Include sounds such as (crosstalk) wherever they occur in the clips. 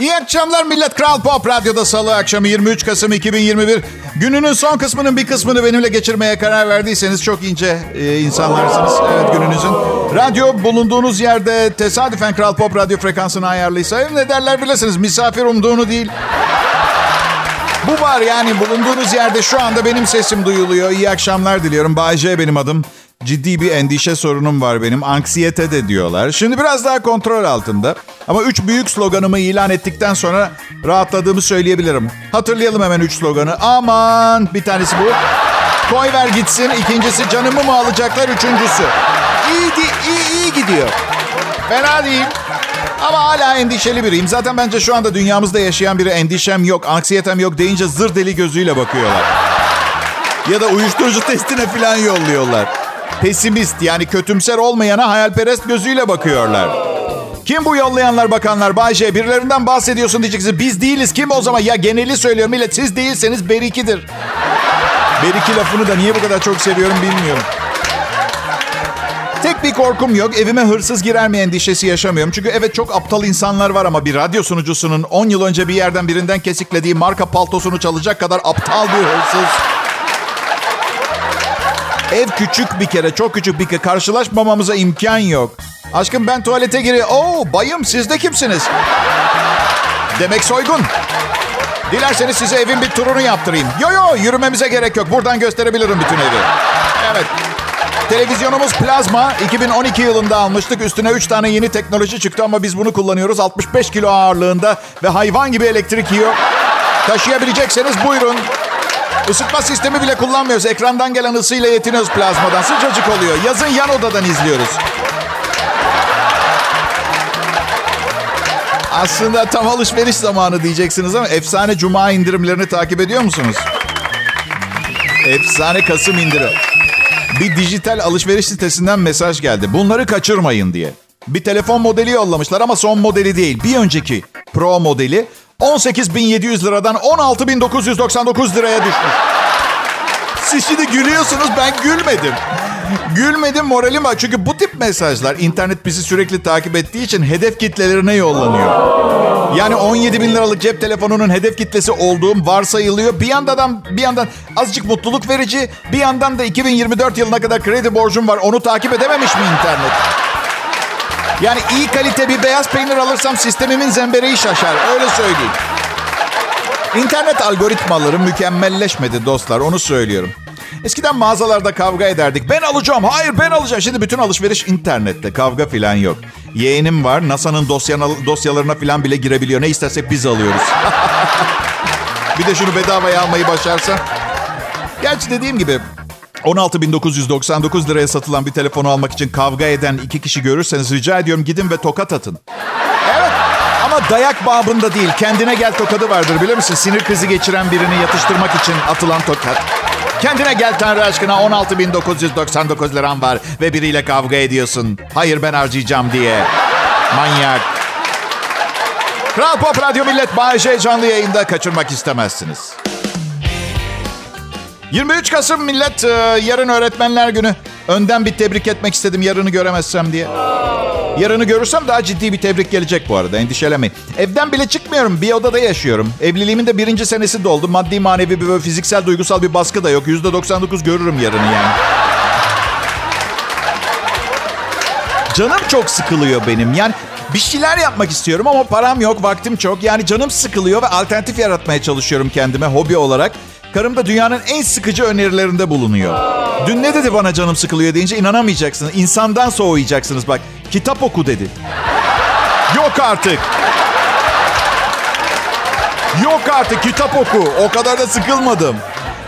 İyi akşamlar millet. Kral Pop Radyo'da salı akşamı 23 Kasım 2021. Gününün son kısmının bir kısmını benimle geçirmeye karar verdiyseniz çok ince e, insanlarsınız. Evet gününüzün. Radyo bulunduğunuz yerde tesadüfen Kral Pop radyo frekansını ayarlıysa ne derler bilirsiniz misafir umduğunu değil. Bu var yani bulunduğunuz yerde şu anda benim sesim duyuluyor. İyi akşamlar diliyorum. Bay J benim adım. Ciddi bir endişe sorunum var benim. Anksiyete de diyorlar. Şimdi biraz daha kontrol altında. Ama üç büyük sloganımı ilan ettikten sonra rahatladığımı söyleyebilirim. Hatırlayalım hemen üç sloganı. Aman bir tanesi bu. Koy ver gitsin. İkincisi canımı mı alacaklar? Üçüncüsü. İyi, iyi, iyi gidiyor. Fena değil. Ama hala endişeli biriyim. Zaten bence şu anda dünyamızda yaşayan biri endişem yok, anksiyetem yok deyince zır deli gözüyle bakıyorlar. Ya da uyuşturucu testine falan yolluyorlar. Pesimist yani kötümser olmayana hayalperest gözüyle bakıyorlar. Kim bu yollayanlar bakanlar? Bayce birilerinden bahsediyorsun diyeceksiniz. Biz değiliz. Kim o zaman? Ya geneli söylüyorum. Millet siz değilseniz berikidir. Beriki lafını da niye bu kadar çok seviyorum bilmiyorum. Tek bir korkum yok. Evime hırsız girer mi endişesi yaşamıyorum. Çünkü evet çok aptal insanlar var ama bir radyo sunucusunun 10 yıl önce bir yerden birinden kesiklediği marka paltosunu çalacak kadar aptal bir hırsız. Ev küçük bir kere, çok küçük bir kere. Karşılaşmamamıza imkan yok. Aşkım ben tuvalete giriyorum. Oo bayım siz de kimsiniz? Demek soygun. Dilerseniz size evin bir turunu yaptırayım. Yo yo yürümemize gerek yok. Buradan gösterebilirim bütün evi. Evet. Televizyonumuz plazma. 2012 yılında almıştık. Üstüne 3 tane yeni teknoloji çıktı ama biz bunu kullanıyoruz. 65 kilo ağırlığında ve hayvan gibi elektrik yiyor. Taşıyabilecekseniz buyurun. Isıtma sistemi bile kullanmıyoruz. Ekrandan gelen ısıyla yetiniyoruz plazmadan. Sıcacık oluyor. Yazın yan odadan izliyoruz. Aslında tam alışveriş zamanı diyeceksiniz ama efsane cuma indirimlerini takip ediyor musunuz? Efsane Kasım indirim. Bir dijital alışveriş sitesinden mesaj geldi. Bunları kaçırmayın diye. Bir telefon modeli yollamışlar ama son modeli değil. Bir önceki Pro modeli 18.700 liradan 16.999 liraya düşmüş. Siz şimdi gülüyorsunuz ben gülmedim. Gülmedim moralim var. Çünkü bu tip mesajlar internet bizi sürekli takip ettiği için hedef kitlelerine yollanıyor. Yani 17 bin liralık cep telefonunun hedef kitlesi olduğum varsayılıyor. Bir yandan bir yandan azıcık mutluluk verici, bir yandan da 2024 yılına kadar kredi borcum var. Onu takip edememiş mi internet? Yani iyi kalite bir beyaz peynir alırsam sistemimin zembereği şaşar. Öyle söyleyeyim. İnternet algoritmaları mükemmelleşmedi dostlar. Onu söylüyorum. Eskiden mağazalarda kavga ederdik. Ben alacağım, hayır ben alacağım. Şimdi bütün alışveriş internette. Kavga falan yok. Yeğenim var. NASA'nın dosyalarına falan bile girebiliyor. Ne istersek biz alıyoruz. (laughs) bir de şunu bedavaya almayı başarsa. Gerçi dediğim gibi 16.999 liraya satılan bir telefonu almak için kavga eden iki kişi görürseniz rica ediyorum gidin ve tokat atın. Evet ama dayak babında değil. Kendine gel tokadı vardır bilir misin? Sinir krizi geçiren birini yatıştırmak için atılan tokat. Kendine gel Tanrı aşkına 16.999 liram var ve biriyle kavga ediyorsun. Hayır ben harcayacağım diye. Manyak. Kral Pop Radyo Millet Bayece canlı yayında kaçırmak istemezsiniz. 23 Kasım millet yarın öğretmenler günü. Önden bir tebrik etmek istedim yarını göremezsem diye. Yarını görürsem daha ciddi bir tebrik gelecek bu arada endişelemeyin. Evden bile çıkmıyorum bir odada yaşıyorum. Evliliğimin de birinci senesi doldu. Maddi manevi bir fiziksel duygusal bir baskı da yok. %99 görürüm yarını yani. Canım çok sıkılıyor benim. Yani bir şeyler yapmak istiyorum ama param yok, vaktim çok. Yani canım sıkılıyor ve alternatif yaratmaya çalışıyorum kendime hobi olarak. Karım da dünyanın en sıkıcı önerilerinde bulunuyor. Dün ne dedi bana canım sıkılıyor deyince inanamayacaksınız. İnsandan soğuyacaksınız bak. Kitap oku dedi. Yok artık. Yok artık kitap oku. O kadar da sıkılmadım.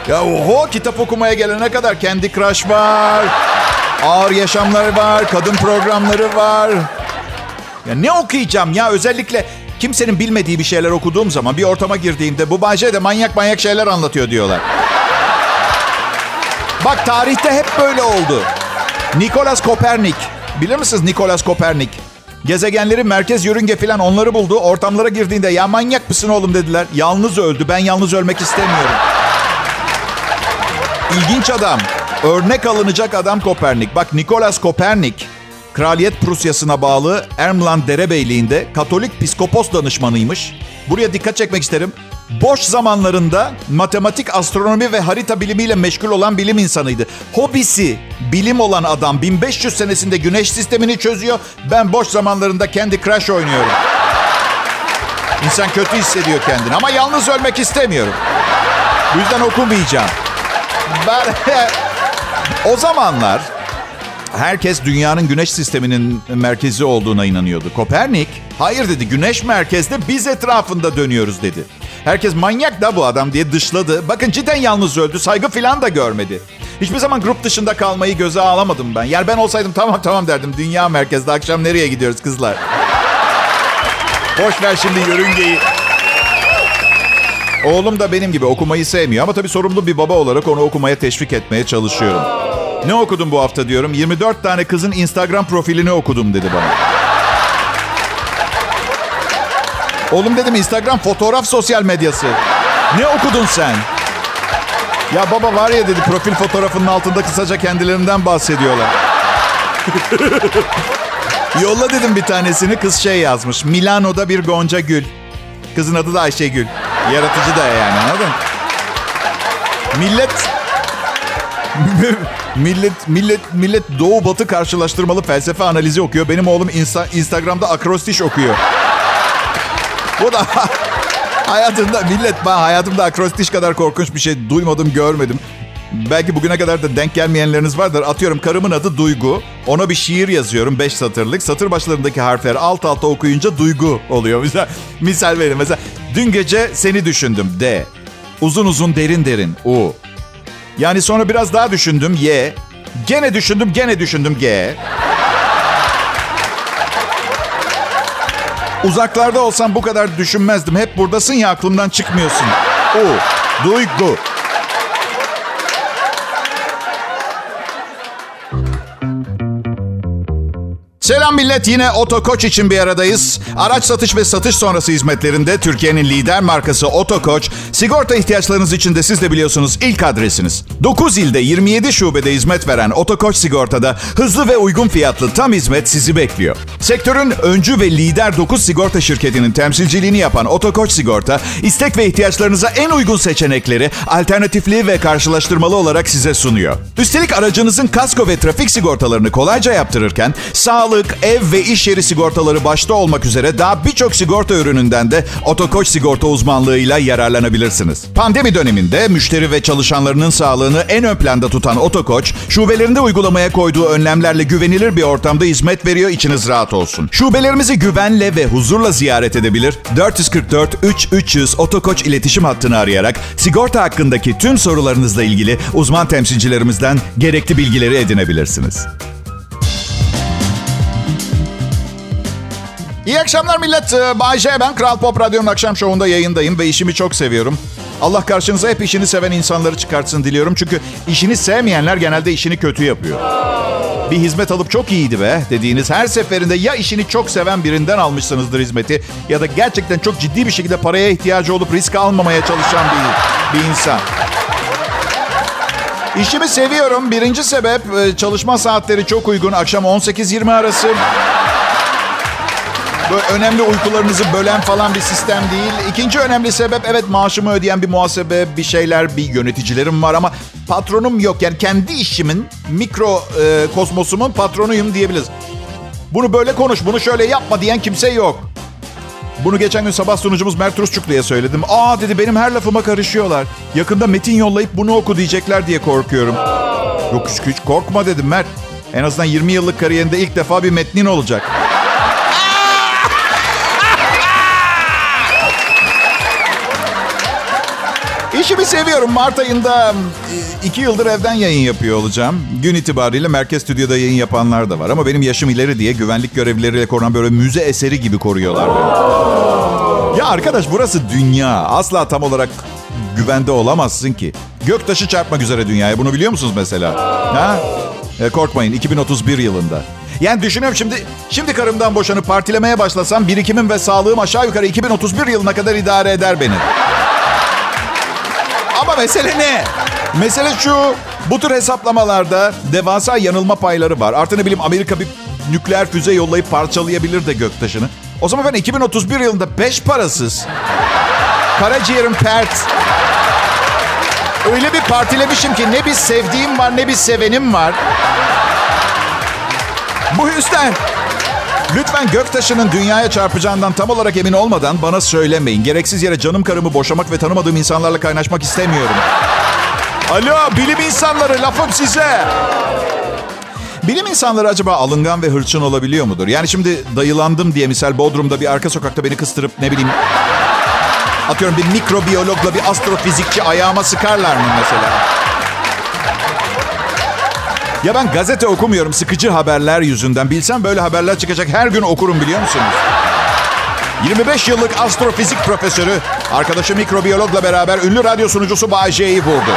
Ya oho kitap okumaya gelene kadar kendi crush var. Ağır yaşamları var. Kadın programları var. Ya ne okuyacağım ya özellikle kimsenin bilmediği bir şeyler okuduğum zaman bir ortama girdiğimde bu Bayce de manyak manyak şeyler anlatıyor diyorlar. Bak tarihte hep böyle oldu. Nikolas Kopernik. Bilir misiniz Nikolas Kopernik? Gezegenleri merkez yörünge falan onları buldu. Ortamlara girdiğinde ya manyak mısın oğlum dediler. Yalnız öldü. Ben yalnız ölmek istemiyorum. İlginç adam. Örnek alınacak adam Kopernik. Bak Nikolas Kopernik Kraliyet Prusyası'na bağlı Ermland Derebeyliği'nde Katolik psikopos danışmanıymış. Buraya dikkat çekmek isterim. Boş zamanlarında matematik, astronomi ve harita bilimiyle meşgul olan bilim insanıydı. Hobisi bilim olan adam 1500 senesinde güneş sistemini çözüyor. Ben boş zamanlarında kendi Crash oynuyorum. İnsan kötü hissediyor kendini ama yalnız ölmek istemiyorum. Bu yüzden okumayacağım. Ben (laughs) o zamanlar herkes dünyanın güneş sisteminin merkezi olduğuna inanıyordu. Kopernik, hayır dedi güneş merkezde biz etrafında dönüyoruz dedi. Herkes manyak da bu adam diye dışladı. Bakın cidden yalnız öldü. Saygı falan da görmedi. Hiçbir zaman grup dışında kalmayı göze alamadım ben. Yani ben olsaydım tamam tamam derdim. Dünya merkezde akşam nereye gidiyoruz kızlar? Boş ver şimdi yörüngeyi. Oğlum da benim gibi okumayı sevmiyor ama tabii sorumlu bir baba olarak onu okumaya teşvik etmeye çalışıyorum. Ne okudum bu hafta diyorum. 24 tane kızın Instagram profilini okudum dedi bana. Oğlum dedim Instagram fotoğraf sosyal medyası. Ne okudun sen? Ya baba var ya dedi profil fotoğrafının altında kısaca kendilerinden bahsediyorlar. (laughs) Yolla dedim bir tanesini kız şey yazmış. Milano'da bir gonca gül. Kızın adı da Ayşegül. Yaratıcı da yani anladın? Millet (laughs) millet millet millet doğu batı karşılaştırmalı felsefe analizi okuyor. Benim oğlum insta, Instagram'da akrostiş okuyor. Bu da (laughs) hayatımda millet ben hayatımda akrostiş kadar korkunç bir şey duymadım, görmedim. Belki bugüne kadar da denk gelmeyenleriniz vardır. Atıyorum karımın adı Duygu. Ona bir şiir yazıyorum 5 satırlık. Satır başlarındaki harfler alt alta okuyunca Duygu oluyor. (laughs) Mesela misal verin. Mesela dün gece seni düşündüm D. Uzun uzun derin derin U. Yani sonra biraz daha düşündüm Y. Gene düşündüm gene düşündüm G. Uzaklarda olsam bu kadar düşünmezdim. Hep buradasın ya aklımdan çıkmıyorsun. U. Duygu. Selam millet yine Otokoç için bir aradayız. Araç satış ve satış sonrası hizmetlerinde Türkiye'nin lider markası Otokoç, sigorta ihtiyaçlarınız için de siz de biliyorsunuz ilk adresiniz. 9 ilde 27 şubede hizmet veren Otokoç Sigorta'da hızlı ve uygun fiyatlı tam hizmet sizi bekliyor. Sektörün öncü ve lider 9 sigorta şirketinin temsilciliğini yapan Otokoç Sigorta, istek ve ihtiyaçlarınıza en uygun seçenekleri alternatifli ve karşılaştırmalı olarak size sunuyor. Üstelik aracınızın kasko ve trafik sigortalarını kolayca yaptırırken sağlık, ev ve iş yeri sigortaları başta olmak üzere daha birçok sigorta ürününden de Otokoç sigorta uzmanlığıyla yararlanabilirsiniz. Pandemi döneminde müşteri ve çalışanlarının sağlığını en ön planda tutan Otokoç, şubelerinde uygulamaya koyduğu önlemlerle güvenilir bir ortamda hizmet veriyor, içiniz rahat olsun. Şubelerimizi güvenle ve huzurla ziyaret edebilir, 444 3300 Otokoç iletişim hattını arayarak sigorta hakkındaki tüm sorularınızla ilgili uzman temsilcilerimizden gerekli bilgileri edinebilirsiniz. İyi akşamlar millet. Ee, Bay J ben. Kral Pop Radyo'nun akşam şovunda yayındayım ve işimi çok seviyorum. Allah karşınıza hep işini seven insanları çıkartsın diliyorum. Çünkü işini sevmeyenler genelde işini kötü yapıyor. Bir hizmet alıp çok iyiydi be dediğiniz her seferinde ya işini çok seven birinden almışsınızdır hizmeti ya da gerçekten çok ciddi bir şekilde paraya ihtiyacı olup risk almamaya çalışan bir, bir insan. İşimi seviyorum. Birinci sebep e, çalışma saatleri çok uygun. Akşam 18-20 arası. Böyle önemli uykularınızı bölen falan bir sistem değil. İkinci önemli sebep evet maaşımı ödeyen bir muhasebe, bir şeyler, bir yöneticilerim var ama patronum yok. Yani kendi işimin, mikro e, kosmosumun patronuyum diyebiliriz. Bunu böyle konuş, bunu şöyle yapma diyen kimse yok. Bunu geçen gün sabah sunucumuz Mert Rusçuklu'ya söyledim. Aa dedi benim her lafıma karışıyorlar. Yakında metin yollayıp bunu oku diyecekler diye korkuyorum. Yok hiç korkma dedim Mert. En azından 20 yıllık kariyerinde ilk defa bir metnin olacak. İşimi seviyorum. Mart ayında iki yıldır evden yayın yapıyor olacağım. Gün itibariyle merkez stüdyoda yayın yapanlar da var. Ama benim yaşım ileri diye güvenlik görevlileriyle korunan böyle müze eseri gibi koruyorlar beni. Ya arkadaş burası dünya. Asla tam olarak güvende olamazsın ki. Göktaşı çarpmak üzere dünyaya. Bunu biliyor musunuz mesela? Ha? E, korkmayın 2031 yılında. Yani düşünüyorum şimdi şimdi karımdan boşanıp partilemeye başlasam birikimim ve sağlığım aşağı yukarı 2031 yılına kadar idare eder beni. Ama mesele ne? Mesele şu. Bu tür hesaplamalarda devasa yanılma payları var. Artı ne bileyim Amerika bir nükleer füze yollayıp parçalayabilir de göktaşını. O zaman ben 2031 yılında beş parasız, karaciğerim pert, öyle bir partilemişim ki ne bir sevdiğim var ne bir sevenim var. Bu yüzden lütfen göktaşının dünyaya çarpacağından tam olarak emin olmadan bana söylemeyin. Gereksiz yere canım karımı boşamak ve tanımadığım insanlarla kaynaşmak istemiyorum. Alo bilim insanları lafım size. Bilim insanları acaba alıngan ve hırçın olabiliyor mudur? Yani şimdi dayılandım diye misal Bodrum'da bir arka sokakta beni kıstırıp ne bileyim... Atıyorum bir mikrobiyologla bir astrofizikçi ayağıma sıkarlar mı mesela? Ya ben gazete okumuyorum sıkıcı haberler yüzünden. Bilsem böyle haberler çıkacak her gün okurum biliyor musunuz? 25 yıllık astrofizik profesörü, arkadaşı mikrobiyologla beraber ünlü radyo sunucusu Bay J'yi vurdu.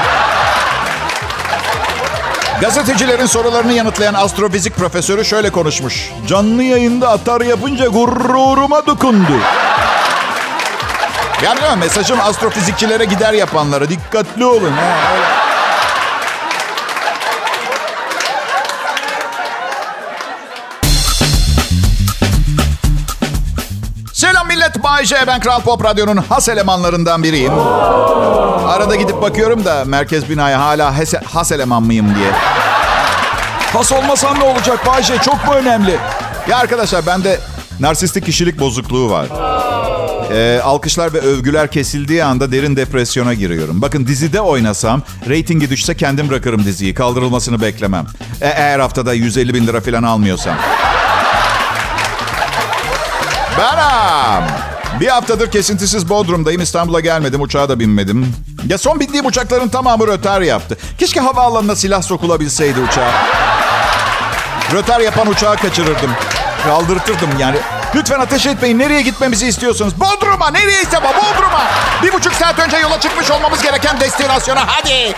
Gazetecilerin sorularını yanıtlayan astrofizik profesörü şöyle konuşmuş. Canlı yayında atar yapınca gururuma dokundu. Yani mesajım astrofizikçilere gider yapanlara. Dikkatli olun. Ha, öyle. J. Ben Kral Pop Radyo'nun has elemanlarından biriyim. Arada gidip bakıyorum da merkez binaya hala has eleman mıyım diye. Has olmasan ne olacak J? Çok mu önemli? Ya arkadaşlar bende narsistik kişilik bozukluğu var. Ee, alkışlar ve övgüler kesildiği anda derin depresyona giriyorum. Bakın dizide oynasam, reytingi düşse kendim bırakırım diziyi. Kaldırılmasını beklemem. E- eğer haftada 150 bin lira falan almıyorsam. Benim. Bir haftadır kesintisiz Bodrum'dayım. İstanbul'a gelmedim. Uçağa da binmedim. Ya son bindiğim uçakların tamamı rötar yaptı. Keşke havaalanına silah sokulabilseydi uçağa. Rötar yapan uçağı kaçırırdım. Kaldırtırdım yani. Lütfen ateş etmeyin. Nereye gitmemizi istiyorsunuz? Bodrum'a. Nereye ise Bodrum'a. Bir buçuk saat önce yola çıkmış olmamız gereken destinasyona. Hadi.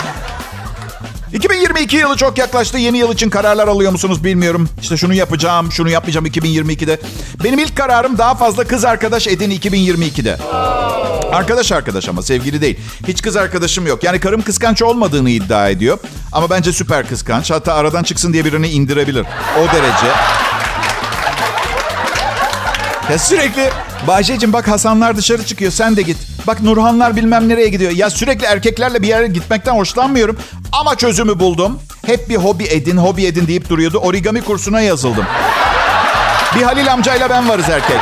2022 yılı çok yaklaştı. Yeni yıl için kararlar alıyor musunuz bilmiyorum. İşte şunu yapacağım, şunu yapmayacağım 2022'de. Benim ilk kararım daha fazla kız arkadaş edin 2022'de. Arkadaş arkadaş ama sevgili değil. Hiç kız arkadaşım yok. Yani karım kıskanç olmadığını iddia ediyor. Ama bence süper kıskanç. Hatta aradan çıksın diye birini indirebilir. O derece. Ya sürekli Bahçeciğim bak Hasanlar dışarı çıkıyor sen de git. Bak Nurhanlar bilmem nereye gidiyor. Ya sürekli erkeklerle bir yere gitmekten hoşlanmıyorum. Ama çözümü buldum. Hep bir hobi edin, hobi edin deyip duruyordu. Origami kursuna yazıldım. Bir Halil amcayla ben varız erkek.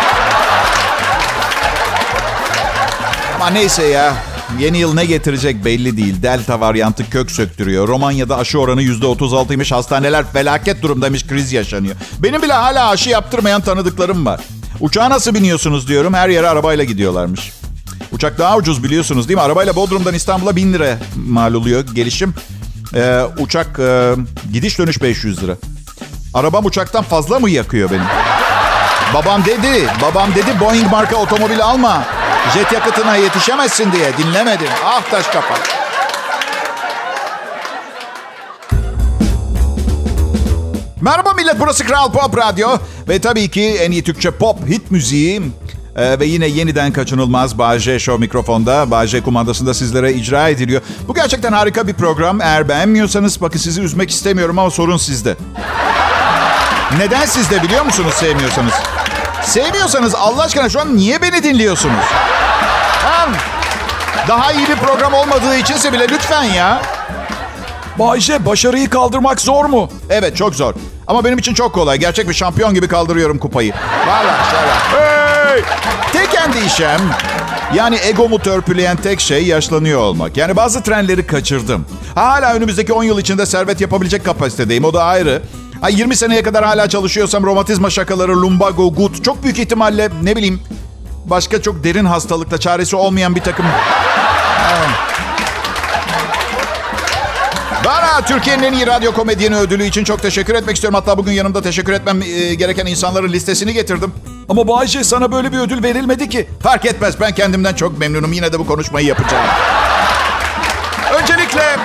Ama neyse ya. Yeni yıl ne getirecek belli değil. Delta varyantı kök söktürüyor. Romanya'da aşı oranı %36'ymış. Hastaneler felaket durumdaymış. Kriz yaşanıyor. Benim bile hala aşı yaptırmayan tanıdıklarım var. Uçağa nasıl biniyorsunuz diyorum. Her yere arabayla gidiyorlarmış. Uçak daha ucuz biliyorsunuz değil mi? Arabayla Bodrum'dan İstanbul'a 1000 lira mal oluyor gelişim. Ee, uçak e, gidiş dönüş 500 lira. Arabam uçaktan fazla mı yakıyor benim? Babam dedi, babam dedi Boeing marka otomobil alma. Jet yakıtına yetişemezsin diye dinlemedim. Ah taş kafa. Merhaba millet burası Kral Pop Radyo. Ve tabii ki en iyi Türkçe pop hit müziği. Ee, ve yine yeniden kaçınılmaz Bahçe Show mikrofonda, Bahçe kumandasında sizlere icra ediliyor. Bu gerçekten harika bir program. Eğer beğenmiyorsanız bakın sizi üzmek istemiyorum ama sorun sizde. Neden sizde biliyor musunuz sevmiyorsanız? Sevmiyorsanız Allah aşkına şu an niye beni dinliyorsunuz? Ha? Daha iyi bir program olmadığı içinse bile lütfen ya. Bayşe başarıyı kaldırmak zor mu? Evet çok zor. Ama benim için çok kolay. Gerçek bir şampiyon gibi kaldırıyorum kupayı. Valla şöyle. Hey! Tek endişem yani egomu törpüleyen tek şey yaşlanıyor olmak. Yani bazı trenleri kaçırdım. Hala önümüzdeki 10 yıl içinde servet yapabilecek kapasitedeyim. O da ayrı. Ay 20 seneye kadar hala çalışıyorsam romatizma şakaları, lumbago, gut çok büyük ihtimalle ne bileyim başka çok derin hastalıkta çaresi olmayan bir takım... (laughs) Bana Türkiye'nin en iyi radyo komedyeni ödülü için çok teşekkür etmek istiyorum. Hatta bugün yanımda teşekkür etmem e, gereken insanların listesini getirdim. Ama Bayce sana böyle bir ödül verilmedi ki. Fark etmez ben kendimden çok memnunum. Yine de bu konuşmayı yapacağım. Öncelikle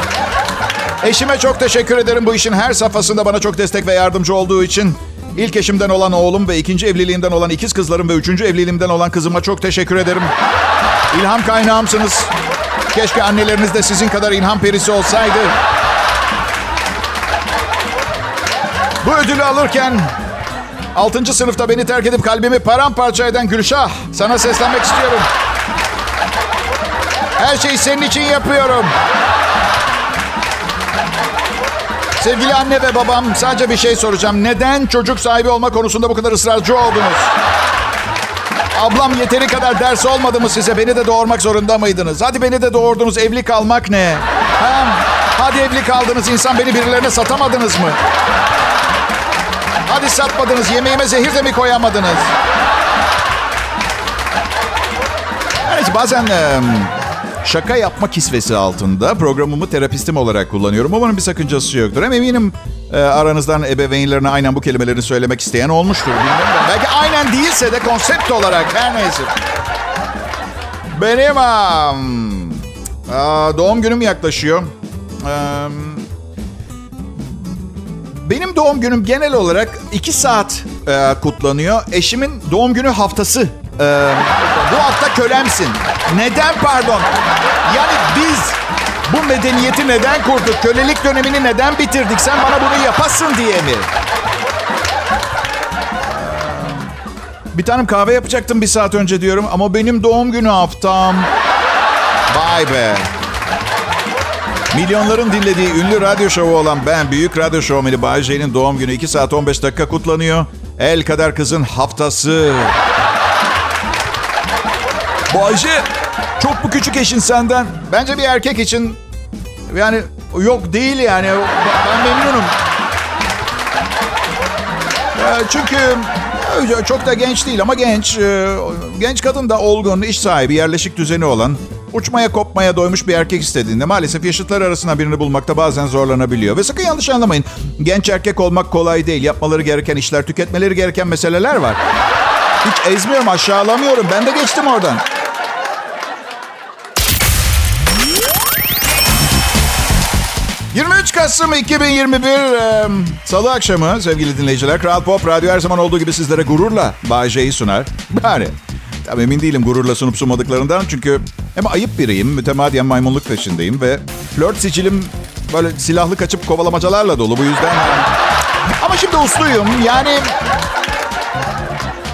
eşime çok teşekkür ederim bu işin her safhasında bana çok destek ve yardımcı olduğu için. İlk eşimden olan oğlum ve ikinci evliliğimden olan ikiz kızlarım ve üçüncü evliliğimden olan kızıma çok teşekkür ederim. İlham kaynağımsınız. Keşke anneleriniz de sizin kadar ilham perisi olsaydı. Bu ödülü alırken 6. sınıfta beni terk edip kalbimi paramparça eden Gülşah sana seslenmek istiyorum. Her şeyi senin için yapıyorum. Sevgili anne ve babam sadece bir şey soracağım. Neden çocuk sahibi olma konusunda bu kadar ısrarcı oldunuz? Ablam yeteri kadar ders olmadı mı size? Beni de doğurmak zorunda mıydınız? Hadi beni de doğurdunuz. Evli kalmak ne? Ha? Hadi evli kaldınız. İnsan beni birilerine satamadınız mı? Hadi satmadınız. Yemeğime zehir de mi koyamadınız? Evet bazen şaka yapma kisvesi altında programımı terapistim olarak kullanıyorum. Umarım bir sakıncası yoktur. Hem eminim aranızdan ebeveynlerine aynen bu kelimeleri söylemek isteyen olmuştur. Bilmiyorum. Belki aynen değilse de konsept olarak her neyse. Benim um, doğum günüm yaklaşıyor. Um, doğum günüm genel olarak iki saat e, kutlanıyor. Eşimin doğum günü haftası. E, bu hafta kölemsin. Neden pardon? Yani biz bu medeniyeti neden kurduk? Kölelik dönemini neden bitirdik? Sen bana bunu yapasın diye mi? Bir tanem kahve yapacaktım bir saat önce diyorum ama benim doğum günü haftam. Vay be. Milyonların dinlediği ünlü radyo şovu olan ben, büyük radyo şovmeni Bay J'nin doğum günü 2 saat 15 dakika kutlanıyor. El kadar kızın haftası. Bay J, çok mu küçük eşin senden? Bence bir erkek için yani yok değil yani. Ben memnunum. Çünkü çok da genç değil ama genç. Genç kadın da olgun, iş sahibi, yerleşik düzeni olan Uçmaya kopmaya doymuş bir erkek istediğinde maalesef yaşıtlar arasında birini bulmakta bazen zorlanabiliyor. Ve sakın yanlış anlamayın. Genç erkek olmak kolay değil. Yapmaları gereken işler, tüketmeleri gereken meseleler var. Hiç ezmiyorum, aşağılamıyorum. Ben de geçtim oradan. ...23 Kasım 2021 e, Salı akşamı sevgili dinleyiciler... ...Kral Pop Radyo her zaman olduğu gibi sizlere gururla Bay J'yi sunar. Yani Tabii emin değilim gururla sunup sunmadıklarından. Çünkü hem ayıp biriyim, mütemadiyen maymunluk peşindeyim ve flört sicilim böyle silahlı kaçıp kovalamacalarla dolu. Bu yüzden... Ama şimdi usluyum. Yani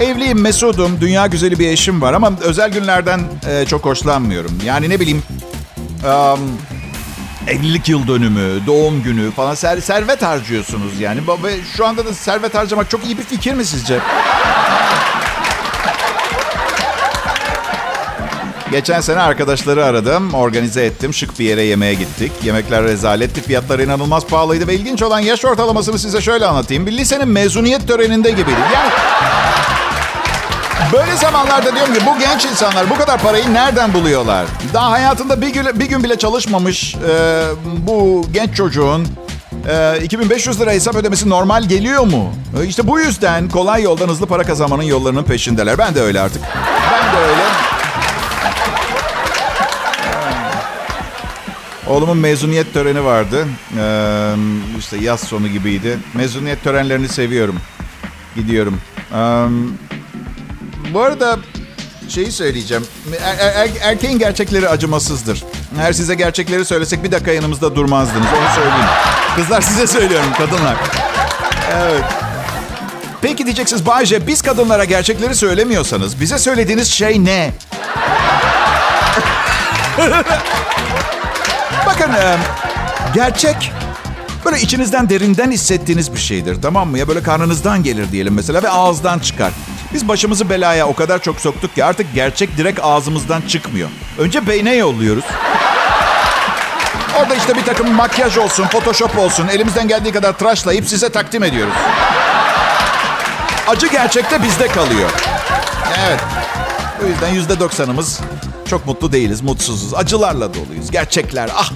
evliyim, mesudum, dünya güzeli bir eşim var ama özel günlerden e, çok hoşlanmıyorum. Yani ne bileyim... Um, evlilik yıl dönümü, doğum günü falan ser, servet harcıyorsunuz yani. Ve şu anda da servet harcamak çok iyi bir fikir mi sizce? Geçen sene arkadaşları aradım, organize ettim. Şık bir yere yemeğe gittik. Yemekler rezaletti, fiyatlar inanılmaz pahalıydı. Ve ilginç olan yaş ortalamasını size şöyle anlatayım. Bir lisenin mezuniyet töreninde gibiydi. Yani Böyle zamanlarda diyorum ki bu genç insanlar bu kadar parayı nereden buluyorlar? Daha hayatında bir gün, bir gün bile çalışmamış e, bu genç çocuğun e, 2500 lira hesap ödemesi normal geliyor mu? E, işte bu yüzden kolay yoldan hızlı para kazanmanın yollarının peşindeler. Ben de öyle artık. Ben de öyle. Oğlumun mezuniyet töreni vardı. Ee, işte yaz sonu gibiydi. Mezuniyet törenlerini seviyorum. Gidiyorum. Ee, bu arada şeyi söyleyeceğim. Er, er, er, erkeğin gerçekleri acımasızdır. Eğer size gerçekleri söylesek bir dakika yanımızda durmazdınız. Onu söyleyeyim. Kızlar size söylüyorum kadınlar. Evet. Peki diyeceksiniz Bayce biz kadınlara gerçekleri söylemiyorsanız bize söylediğiniz şey ne? (laughs) Bakın gerçek böyle içinizden derinden hissettiğiniz bir şeydir tamam mı? Ya böyle karnınızdan gelir diyelim mesela ve ağızdan çıkar. Biz başımızı belaya o kadar çok soktuk ki artık gerçek direkt ağzımızdan çıkmıyor. Önce beyne yolluyoruz. (laughs) Orada işte bir takım makyaj olsun, photoshop olsun, elimizden geldiği kadar tıraşlayıp size takdim ediyoruz. Acı gerçekte bizde kalıyor. Evet. O yüzden yüzde doksanımız çok mutlu değiliz, mutsuzuz. Acılarla doluyuz. Gerçekler. Ah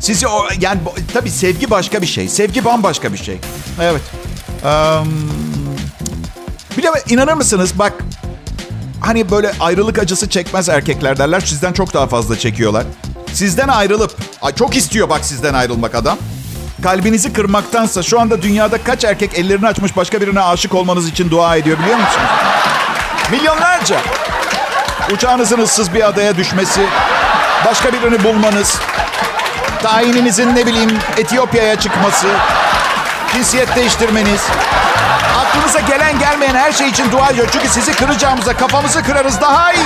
sizi o yani tabii sevgi başka bir şey. Sevgi bambaşka bir şey. Evet. Um, bir de inanır mısınız bak hani böyle ayrılık acısı çekmez erkekler derler. Sizden çok daha fazla çekiyorlar. Sizden ayrılıp çok istiyor bak sizden ayrılmak adam. kalbinizi kırmaktansa şu anda dünyada kaç erkek ellerini açmış başka birine aşık olmanız için dua ediyor biliyor musunuz? Milyonlarca. Uçağınızın ıssız bir adaya düşmesi, başka birini bulmanız, tayininizin ne bileyim Etiyopya'ya çıkması, cinsiyet değiştirmeniz, aklınıza gelen gelmeyen her şey için dua ediyor. Çünkü sizi kıracağımıza kafamızı kırarız daha iyi.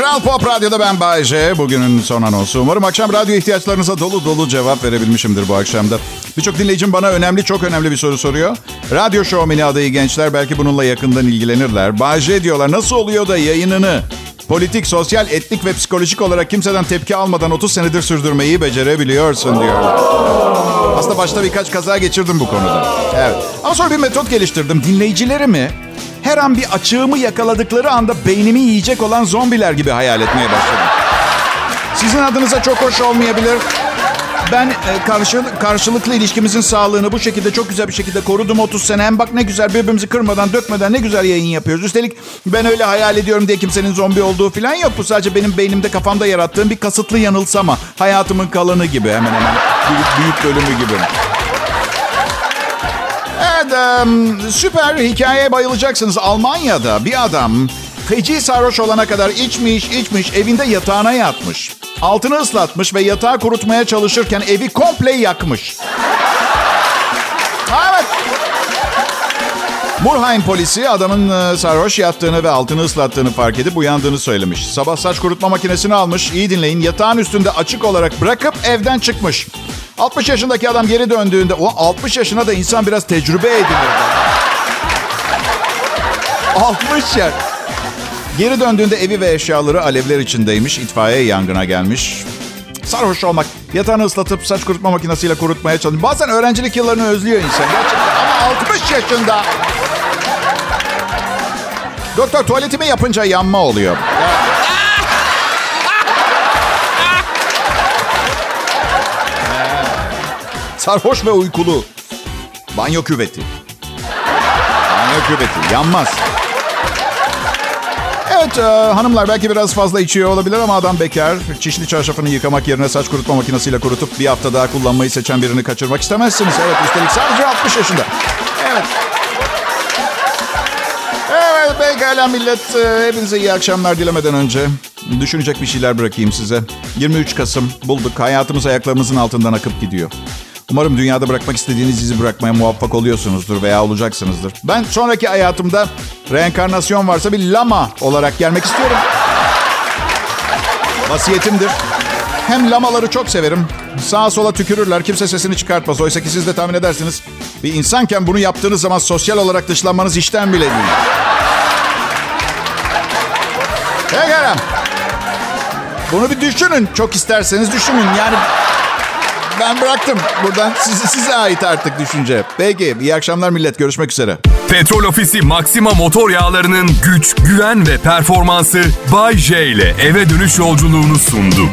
Kral Pop Radyo'da ben Bayece. Bugünün son anonsu. Umarım akşam radyo ihtiyaçlarınıza dolu dolu cevap verebilmişimdir bu akşamda. Birçok dinleyicim bana önemli, çok önemli bir soru soruyor. Radyo şovmeni adayı gençler belki bununla yakından ilgilenirler. Bayece diyorlar nasıl oluyor da yayınını politik, sosyal, etnik ve psikolojik olarak kimseden tepki almadan 30 senedir sürdürmeyi becerebiliyorsun diyorlar. Aslında başta birkaç kaza geçirdim bu konuda. Evet. Ama sonra bir metot geliştirdim. Dinleyicilerimi her an bir açığımı yakaladıkları anda beynimi yiyecek olan zombiler gibi hayal etmeye başladım. Sizin adınıza çok hoş olmayabilir. Ben e, karşı, karşılıklı ilişkimizin sağlığını bu şekilde çok güzel bir şekilde korudum 30 sene. Hem bak ne güzel birbirimizi kırmadan dökmeden ne güzel yayın yapıyoruz. Üstelik ben öyle hayal ediyorum diye kimsenin zombi olduğu falan yok. Bu sadece benim beynimde kafamda yarattığım bir kasıtlı yanılsama. Hayatımın kalanı gibi hemen hemen. Büyük, büyük bölümü gibi. Evet, süper hikayeye bayılacaksınız. Almanya'da bir adam feci sarhoş olana kadar içmiş, içmiş, evinde yatağına yatmış. Altını ıslatmış ve yatağı kurutmaya çalışırken evi komple yakmış. Evet. Murheim polisi adamın sarhoş yattığını ve altını ıslattığını fark edip uyandığını söylemiş. Sabah saç kurutma makinesini almış. İyi dinleyin. Yatağın üstünde açık olarak bırakıp evden çıkmış. 60 yaşındaki adam geri döndüğünde o 60 yaşına da insan biraz tecrübe edinir. 60 yaş. Geri döndüğünde evi ve eşyaları alevler içindeymiş. İtfaiye yangına gelmiş. Sarhoş olmak, yatağını ıslatıp saç kurutma makinesiyle kurutmaya çalışıyor. Bazen öğrencilik yıllarını özlüyor insan. Gerçekten ama 60 yaşında. Doktor tuvaletimi yapınca yanma oluyor. Sarhoş ve uykulu. Banyo küveti. Banyo küveti. Yanmaz. Evet e, hanımlar belki biraz fazla içiyor olabilir ama adam bekar. Çişli çarşafını yıkamak yerine saç kurutma makinesiyle kurutup bir hafta daha kullanmayı seçen birini kaçırmak istemezsiniz. Evet üstelik sadece 60 yaşında. Evet. Evet pekala millet. E, hepinize iyi akşamlar dilemeden önce düşünecek bir şeyler bırakayım size. 23 Kasım bulduk. Hayatımız ayaklarımızın altından akıp gidiyor. Umarım dünyada bırakmak istediğiniz izi bırakmaya muvaffak oluyorsunuzdur veya olacaksınızdır. Ben sonraki hayatımda reenkarnasyon varsa bir lama olarak gelmek istiyorum. Vasiyetimdir. Hem lamaları çok severim. Sağa sola tükürürler. Kimse sesini çıkartmaz. Oysa ki siz de tahmin edersiniz. Bir insanken bunu yaptığınız zaman sosyal olarak dışlanmanız işten bile değil. Pekala. Bunu bir düşünün. Çok isterseniz düşünün. Yani ben bıraktım. Buradan size, size ait artık düşünce. Peki iyi akşamlar millet. Görüşmek üzere. Petrol Ofisi Maxima motor yağlarının güç, güven ve performansı Bay J ile eve dönüş yolculuğunu sundu.